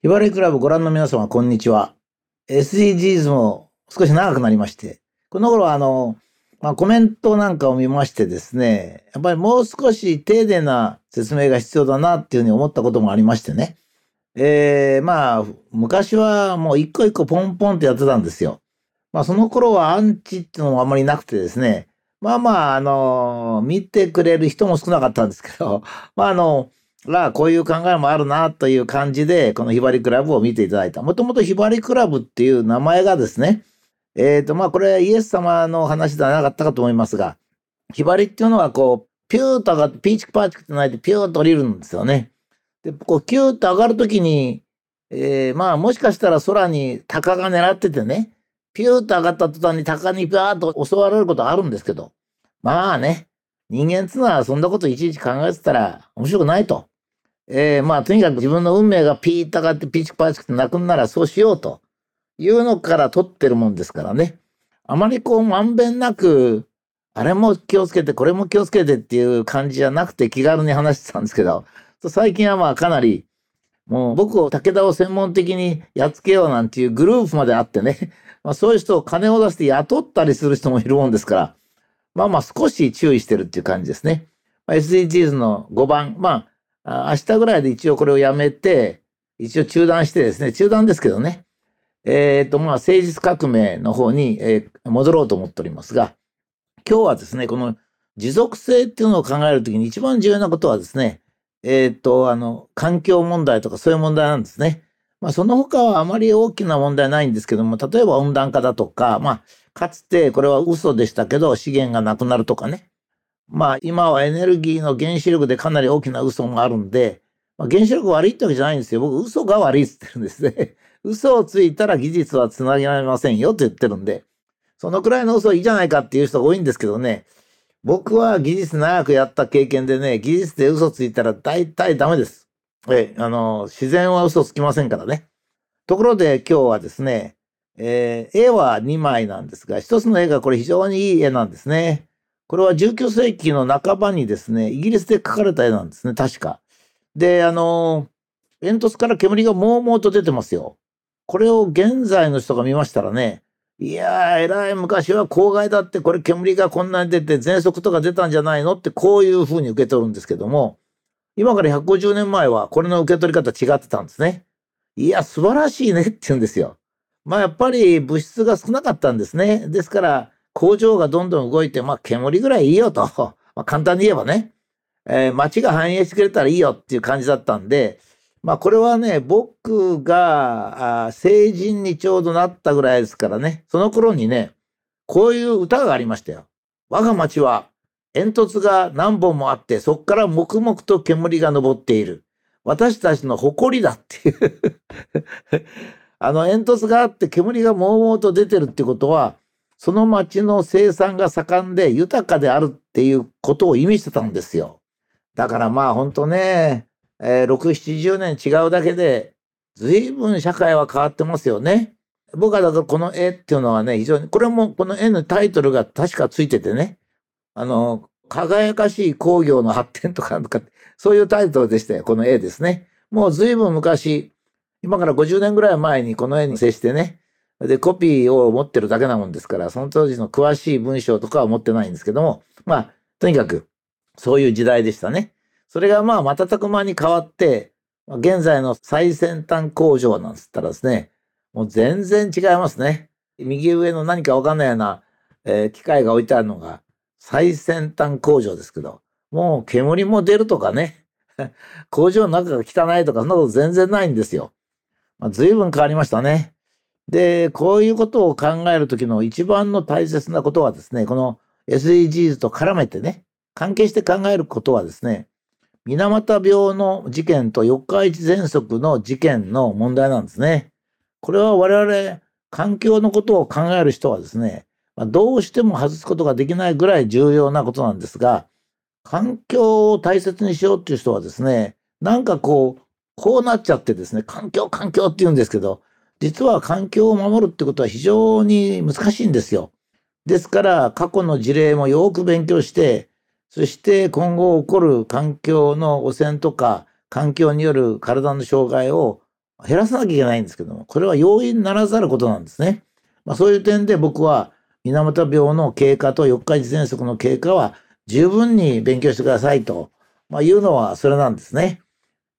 ひばりクラブご覧の皆様、こんにちは。SDGs も少し長くなりまして、この頃はあの、まあ、コメントなんかを見ましてですね、やっぱりもう少し丁寧な説明が必要だなっていうふうに思ったこともありましてね。えー、まあ、昔はもう一個一個ポンポンってやってたんですよ。まあ、その頃はアンチっていうのもあんまりなくてですね、まあまあ、あの、見てくれる人も少なかったんですけど、まああの、まあこういう考えもあるなという感じで、このひばりクラブを見ていただいた。もともとひばりクラブっていう名前がですね、えっ、ー、とまあこれイエス様の話ではなかったかと思いますが、ひばりっていうのはこう、ピューと上がって、ピーチクパーチクって泣いてピューと降りるんですよね。で、こう、キューッと上がるときに、えー、まあもしかしたら空に鷹が狙っててね、ピューッと上がった途端に鷹にピャーッと襲われることあるんですけど、まあね、人間っつうのはそんなこといちいち考えてたら面白くないと。えー、まあとにかく自分の運命がピーッと上がってピーチクパーチクって泣くんならそうしようというのから取ってるもんですからね。あまりこうまんべんなく、あれも気をつけて、これも気をつけてっていう感じじゃなくて気軽に話してたんですけど、最近はまあかなり、もう僕を武田を専門的にやっつけようなんていうグループまであってね、まあ、そういう人を金を出して雇ったりする人もいるもんですから、まあまあ少し注意してるっていう感じですね。まあ、SDGs の5番、まあ、明日ぐらいで一応これをやめて、一応中断してですね、中断ですけどね、えっ、ー、と、まあ、誠実革命の方に、えー、戻ろうと思っておりますが、今日はですね、この持続性っていうのを考えるときに一番重要なことはですね、えっ、ー、と、あの、環境問題とかそういう問題なんですね。まあ、その他はあまり大きな問題ないんですけども、例えば温暖化だとか、まあ、かつてこれは嘘でしたけど、資源がなくなるとかね。まあ、今はエネルギーの原子力でかなり大きな嘘もあるんで、まあ、原子力悪いってわけじゃないんですよ。僕、嘘が悪いって言ってるんですね。嘘をついたら技術はつなげられませんよって言ってるんで、そのくらいの嘘いいじゃないかっていう人が多いんですけどね、僕は技術長くやった経験でね、技術で嘘ついたら大体ダメです。え、あの、自然は嘘つきませんからね。ところで今日はですね、えー、絵は2枚なんですが、一つの絵がこれ非常にいい絵なんですね。これは19世紀の半ばにですね、イギリスで描かれた絵なんですね、確か。で、あの煙突から煙がもうもうと出てますよ。これを現在の人が見ましたらね、いやー、えらい昔は公害だって、これ煙がこんなに出て、喘息とか出たんじゃないのって、こういうふうに受け取るんですけども、今から150年前はこれの受け取り方違ってたんですね。いや、素晴らしいねって言うんですよ。まあやっぱり物質が少なかったんですね。ですから工場がどんどん動いて、まあ煙ぐらいいいよと。まあ簡単に言えばね、えー、街が繁栄してくれたらいいよっていう感じだったんで、まあこれはね、僕があ成人にちょうどなったぐらいですからね、その頃にね、こういう歌がありましたよ。我が町は煙突が何本もあって、そこから黙々と煙が昇っている。私たちの誇りだっていう あの煙突があって煙がもうもうと出てるってことは、その町の生産が盛んで豊かであるっていうことを意味してたんですよ。だからまあ本当ね、えー、6、70年違うだけで、随分社会は変わってますよね。僕はだからこの絵っていうのはね、非常に、これもこの絵のタイトルが確かついててね、あの、輝かしい工業の発展とか、そういうタイトルでしたよ、この絵ですね。もう随分昔、今から50年ぐらい前にこの絵に接してね、で、コピーを持ってるだけなもんですから、その当時の詳しい文章とかは持ってないんですけども、まあ、とにかく、そういう時代でしたね。それがまあ、瞬く間に変わって、現在の最先端工場なんつったらですね、もう全然違いますね。右上の何かわかんないような、えー、機械が置いてあるのが最先端工場ですけど、もう煙も出るとかね、工場の中が汚いとか、そんなこと全然ないんですよ。まあ、随分変わりましたね。で、こういうことを考えるときの一番の大切なことはですね、この SDGs と絡めてね、関係して考えることはですね、水俣病の事件と四日市喘息の事件の問題なんですね。これは我々、環境のことを考える人はですね、どうしても外すことができないぐらい重要なことなんですが、環境を大切にしようっていう人はですね、なんかこう、こうなっちゃってですね、環境、環境って言うんですけど、実は環境を守るってことは非常に難しいんですよ。ですから、過去の事例もよく勉強して、そして今後起こる環境の汚染とか、環境による体の障害を減らさなきゃいけないんですけども、これは容易にならざることなんですね。まあ、そういう点で僕は水俣病の経過と四日市喘息の経過は十分に勉強してくださいと、まあ、いうのはそれなんですね。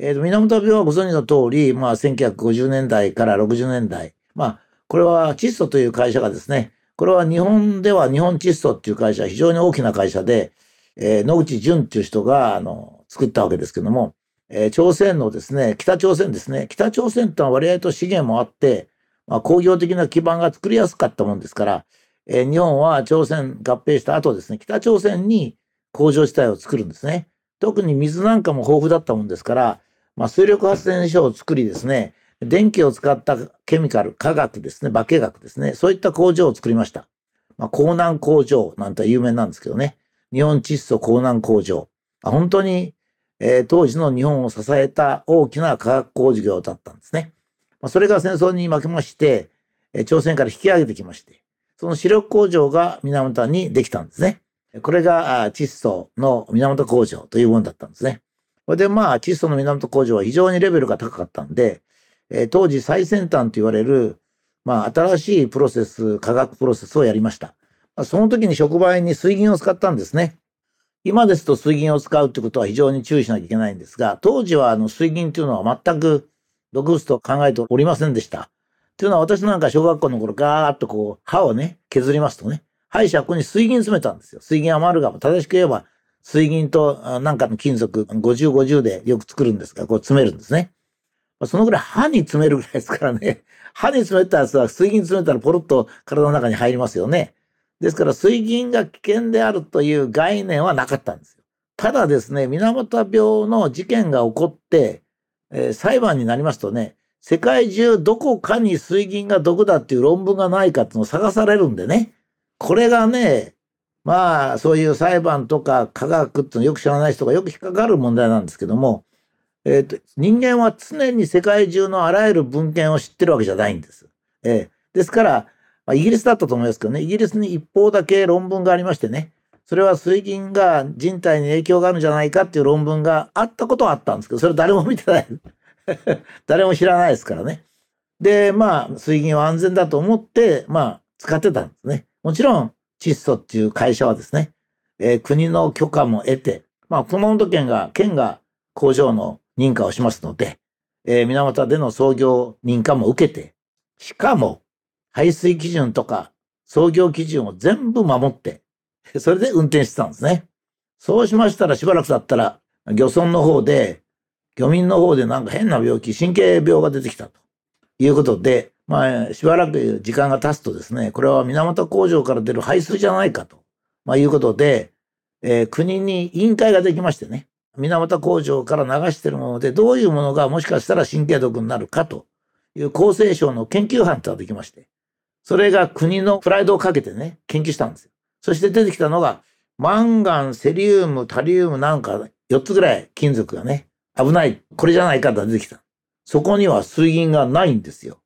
えー、と水俣病はご存知の通り、まあ、1950年代から60年代、まあ、これは窒素という会社がですね、これは日本では日本窒素っていう会社、非常に大きな会社で、えー、野口淳っていう人が、あの、作ったわけですけども、えー、朝鮮のですね、北朝鮮ですね、北朝鮮とは割合と資源もあって、まあ、工業的な基盤が作りやすかったもんですから、えー、日本は朝鮮合併した後ですね、北朝鮮に工場地帯を作るんですね。特に水なんかも豊富だったもんですから、まあ、水力発電所を作りですね、電気を使ったケミカル、化学ですね、化学ですね、そういった工場を作りました。まあ、江南工場なんて有名なんですけどね。日本窒素江南工場。本当に、えー、当時の日本を支えた大きな化学工事業だったんですね。まあ、それが戦争に負けまして、えー、朝鮮から引き上げてきまして、その主力工場が源にできたんですね。これが窒素の源工場というものだったんですね。これでまあ窒素の源工場は非常にレベルが高かったんで、えー、当時最先端と言われる、まあ新しいプロセス、化学プロセスをやりました。まその時に触媒に水銀を使ったんですね。今ですと水銀を使うってことは非常に注意しなきゃいけないんですが、当時はあの水銀っていうのは全く毒物と考えておりませんでした。っていうのは私なんか小学校の頃ガーッとこう歯をね、削りますとね、歯医者ここに水銀詰めたんですよ。水銀アマルガム。正しく言えば水銀となんかの金属50、50でよく作るんですが、こう詰めるんですね。そのぐらい歯に詰めるぐらいですからね。歯に詰めたやつは水銀詰めたらポロッと体の中に入りますよね。ですから水銀が危険であるという概念はなかったんですよ。ただですね、水俣病の事件が起こって、えー、裁判になりますとね、世界中どこかに水銀が毒だっていう論文がないかっていうのを探されるんでね。これがね、まあ、そういう裁判とか科学っていうのよく知らない人がよく引っかかる問題なんですけども、えーと、人間は常に世界中のあらゆる文献を知ってるわけじゃないんです。えー、ですから、まあ、イギリスだったと思いますけどね、イギリスに一方だけ論文がありましてね、それは水銀が人体に影響があるんじゃないかっていう論文があったことはあったんですけど、それ誰も見てない。誰も知らないですからね。で、まあ、水銀は安全だと思って、まあ、使ってたんですね。もちろん、窒素っていう会社はですね、えー、国の許可も得て、まあ、熊本県が、県が工場の認可をしますので、えー、水俣での創業認可も受けて、しかも、排水基準とか創業基準を全部守って、それで運転してたんですね。そうしましたらしばらく経ったら、漁村の方で、漁民の方でなんか変な病気、神経病が出てきたということで、まあ、しばらく時間が経つとですね、これは水俣工場から出る排水じゃないかと、まあ、いうことで、えー、国に委員会ができましてね、水俣工場から流してるもので、どういうものがもしかしたら神経毒になるかという厚生省の研究班ってのができまして、それが国のプライドをかけてね、研究したんですよ。そして出てきたのが、マンガン、セリウム、タリウムなんか4つぐらい金属がね、危ない。これじゃないかと出てきた。そこには水銀がないんですよ。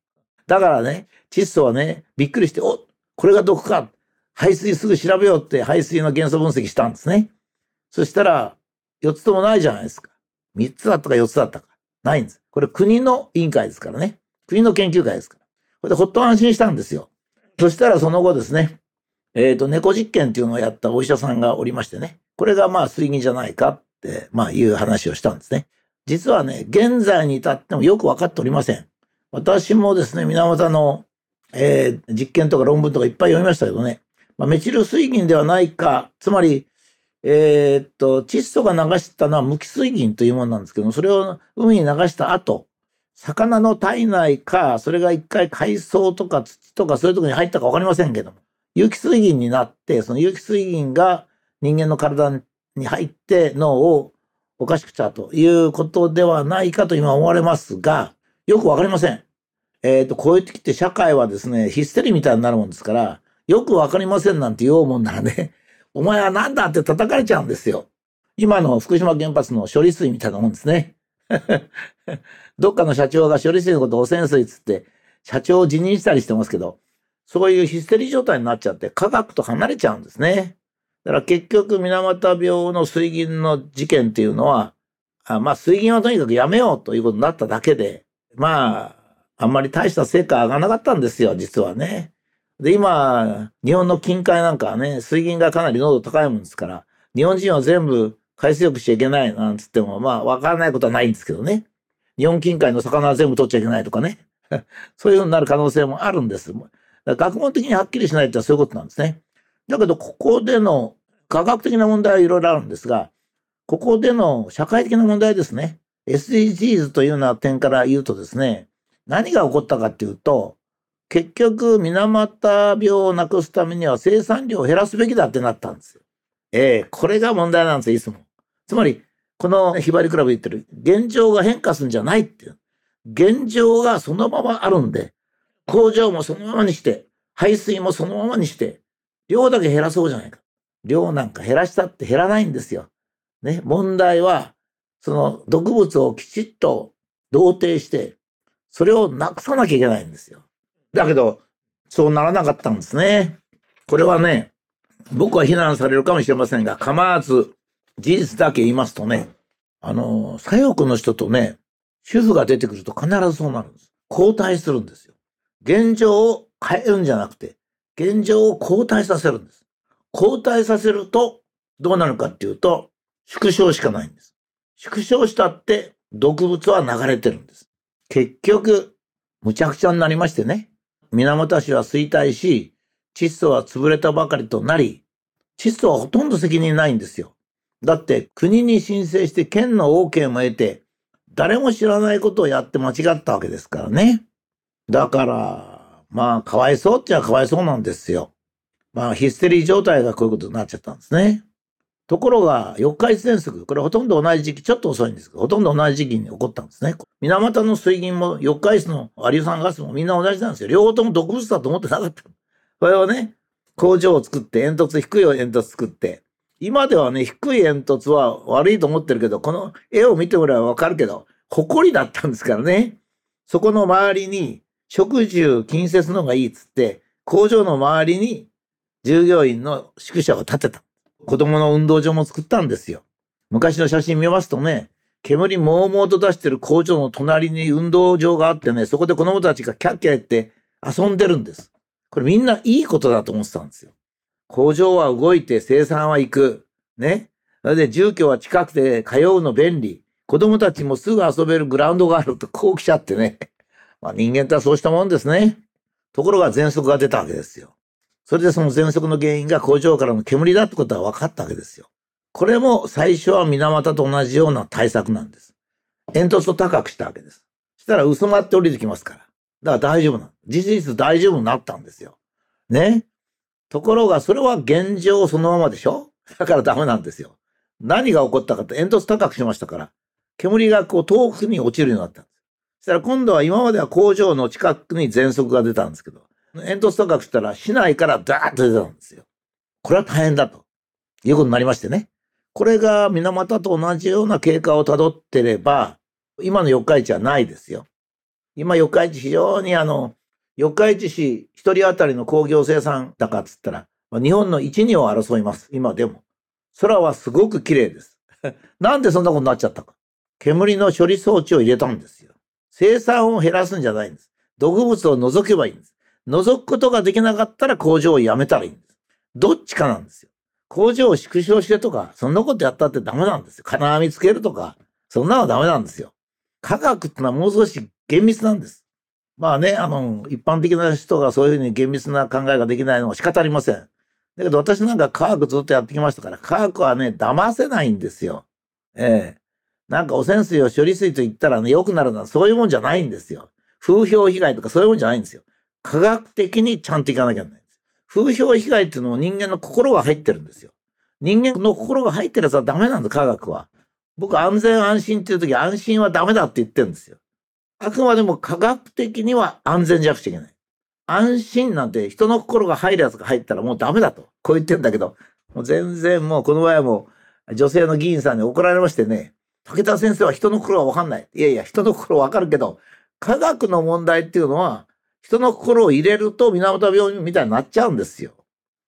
だからね、窒素はね、びっくりして、おこれが毒か。排水すぐ調べようって排水の元素分析したんですね。そしたら、4つともないじゃないですか。3つだったか4つだったか。ないんです。これ国の委員会ですからね。国の研究会ですから。これでほっと安心したんですよ。そしたらその後ですね、えっ、ー、と、猫実験っていうのをやったお医者さんがおりましてね、これがまあ水銀じゃないかって、まあいう話をしたんですね。実はね、現在に至ってもよく分かっておりません。私もですね、源の、えー、実験とか論文とかいっぱい読みましたけどね、まあ、メチル水銀ではないか、つまり、えー、っと、窒素が流したのは無機水銀というものなんですけども、それを海に流した後、魚の体内か、それが一回海藻とか土とかそういうとこに入ったかわかりませんけども、有機水銀になって、その有機水銀が人間の体に入って脳をおかしくしたということではないかと今思われますが、よくわかりません。えっ、ー、と、こういう時って社会はですね、ヒステリーみたいになるもんですから、よくわかりませんなんて言おうもんならね、お前は何だって叩かれちゃうんですよ。今の福島原発の処理水みたいなもんですね。どっかの社長が処理水のことを汚染水つって、社長を辞任したりしてますけど、そういうヒステリー状態になっちゃって科学と離れちゃうんですね。だから結局、水俣病の水銀の事件っていうのは、あまあ水銀はとにかくやめようということになっただけで、まあ、あんまり大した成果上がらなかったんですよ、実はね。で、今、日本の近海なんかはね、水銀がかなり濃度高いもんですから、日本人は全部海水浴しちゃいけないなんつっても、まあ、わからないことはないんですけどね。日本近海の魚は全部取っちゃいけないとかね。そういうふうになる可能性もあるんです。学問的にはっきりしないってそういうことなんですね。だけど、ここでの科学的な問題はいろいろあるんですが、ここでの社会的な問題ですね。SDGs というような点から言うとですね、何が起こったかっていうと、結局、水俣病をなくすためには生産量を減らすべきだってなったんですよ。ええー、これが問題なんですよ、いつも。つまり、このひばりクラブ言ってる、現状が変化するんじゃないっていう。現状がそのままあるんで、工場もそのままにして、排水もそのままにして、量だけ減らそうじゃないか。量なんか減らしたって減らないんですよ。ね、問題は、その毒物をきちっと同定して、それをなくさなきゃいけないんですよ。だけど、そうならなかったんですね。これはね、僕は非難されるかもしれませんが、構わず事実だけ言いますとね、あの、左翼の人とね、主婦が出てくると必ずそうなるんです。交代するんですよ。現状を変えるんじゃなくて、現状を交代させるんです。交代させると、どうなるかっていうと、縮小しかないんです。縮小したって毒物は流れてるんです。結局、むちゃくちゃになりましてね。源市は衰退し、窒素は潰れたばかりとなり、窒素はほとんど責任ないんですよ。だって国に申請して県の OK も得て、誰も知らないことをやって間違ったわけですからね。だから、まあ、かわいそうっちゃかわいそうなんですよ。まあ、ヒステリー状態がこういうことになっちゃったんですね。ところが、四日市喘息、これほとんど同じ時期、ちょっと遅いんですけど、ほとんど同じ時期に起こったんですね。水俣の水銀も四日市のアリュ酸ガスもみんな同じなんですよ。両方とも毒物だと思ってなかった。これをね、工場を作って煙突、低い煙突作って、今ではね、低い煙突は悪いと思ってるけど、この絵を見てもらえばわかるけど、埃だったんですからね。そこの周りに、食住近接の方がいいっつって、工場の周りに従業員の宿舎を建てた。子供の運動場も作ったんですよ。昔の写真見ますとね、煙もうもうと出してる工場の隣に運動場があってね、そこで子供たちがキャッキャ言って遊んでるんです。これみんないいことだと思ってたんですよ。工場は動いて生産は行く。ね。それで住居は近くて通うの便利。子供たちもすぐ遊べるグラウンドがあるとこう来ちゃってね。まあ人間とはそうしたもんですね。ところが喘息が出たわけですよ。それでその喘息の原因が工場からの煙だってことは分かったわけですよ。これも最初は水俣と同じような対策なんです。煙突を高くしたわけです。したら薄まって降りてきますから。だから大丈夫なの事実大丈夫になったんですよ。ね？ところがそれは現状そのままでしょ？だからダメなんですよ。何が起こったかって煙突高くしましたから、煙がこう遠くに落ちるようになったんです。そしたら今度は今までは工場の近くに喘息が出たんですけど、煙突高くしたら市内からダーッと出たんですよ。これは大変だということになりましてね。これが水俣と同じような経過をたどってれば、今の四日市はないですよ。今四日市非常にあの、四日市市一人当たりの工業生産高っつったら、日本の一、二を争います。今でも。空はすごく綺麗です。なんでそんなことになっちゃったか。煙の処理装置を入れたんですよ。生産を減らすんじゃないんです。毒物を除けばいいんです。除くことができなかったら工場を辞めたらいいんです。どっちかなんですよ。工場を縮小してとか、そんなことやったってダメなんですよ。金網つけるとか、そんなのはダメなんですよ。科学ってのはもう少し厳密なんです。まあね、あの、一般的な人がそういうふうに厳密な考えができないのは仕方ありません。だけど私なんか科学ずっとやってきましたから、科学はね、騙せないんですよ。ええなんか汚染水を処理水と言ったらね、良くなるのはそういうもんじゃないんですよ。風評被害とかそういうもんじゃないんですよ。科学的にちゃんといかなきゃならないんです。風評被害っていうのも人間の心が入ってるんですよ。人間の心が入ってるやつはダメなんです、科学は。僕、安全安心っていう時、安心はダメだって言ってるんですよ。あくまでも科学的には安全じゃなくちゃいけない。安心なんて人の心が入るやつが入ったらもうダメだと。こう言ってんだけど、もう全然もうこの場合も女性の議員さんに怒られましてね、武田先生は人の心はわかんない。いやいや、人の心わかるけど、科学の問題っていうのは、人の心を入れると源病院みたいになっちゃうんですよ。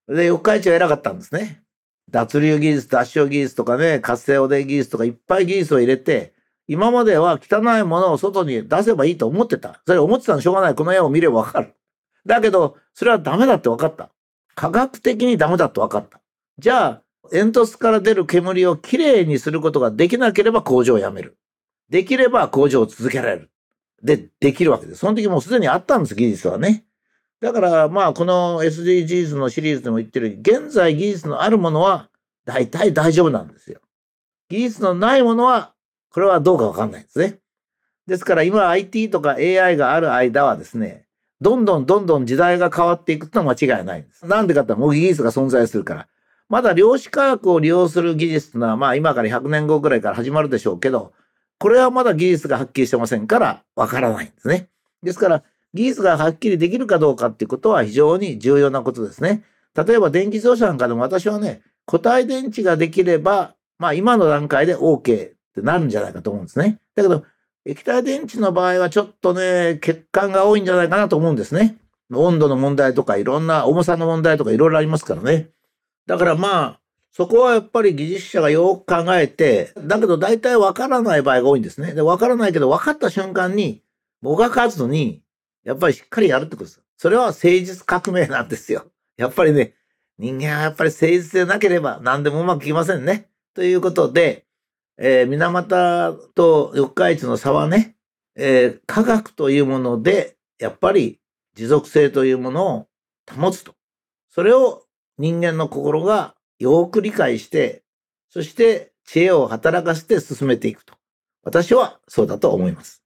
で、四日市は偉かったんですね。脱流技術、脱症技術とかね、活性汚泥技術とかいっぱい技術を入れて、今までは汚いものを外に出せばいいと思ってた。それ思ってたのしょうがない。この絵を見ればわかる。だけど、それはダメだって分かった。科学的にダメだって分かった。じゃあ、煙突から出る煙をきれいにすることができなければ工場を辞める。できれば工場を続けられる。で、できるわけです。その時もうすでにあったんです、技術はね。だから、まあ、この SDGs のシリーズでも言ってる、現在技術のあるものは大体大丈夫なんですよ。技術のないものは、これはどうかわかんないですね。ですから今 IT とか AI がある間はですね、どんどんどんどん時代が変わっていくってのは間違いないんです。なんでかって模擬技術が存在するから。まだ量子科学を利用する技術っていうのは、まあ今から100年後ぐらいから始まるでしょうけど、これはまだ技術がはっきりしてませんからわからないんですね。ですから、技術がはっきりできるかどうかっていうことは非常に重要なことですね。例えば電気自動車なんかでも私はね、固体電池ができれば、まあ今の段階で OK ってなるんじゃないかと思うんですね。だけど、液体電池の場合はちょっとね、欠陥が多いんじゃないかなと思うんですね。温度の問題とかいろんな重さの問題とかいろいろありますからね。だからまあ、そこはやっぱり技術者がよく考えて、だけど大体わからない場合が多いんですね。で、わからないけど分かった瞬間に、もがかずに、やっぱりしっかりやるってことです。それは誠実革命なんですよ。やっぱりね、人間はやっぱり誠実でなければ何でもうまくいきませんね。ということで、えー、水俣と四日市の差はね、えー、科学というもので、やっぱり持続性というものを保つと。それを人間の心がよく理解して、そして知恵を働かせて進めていくと。私はそうだと思います。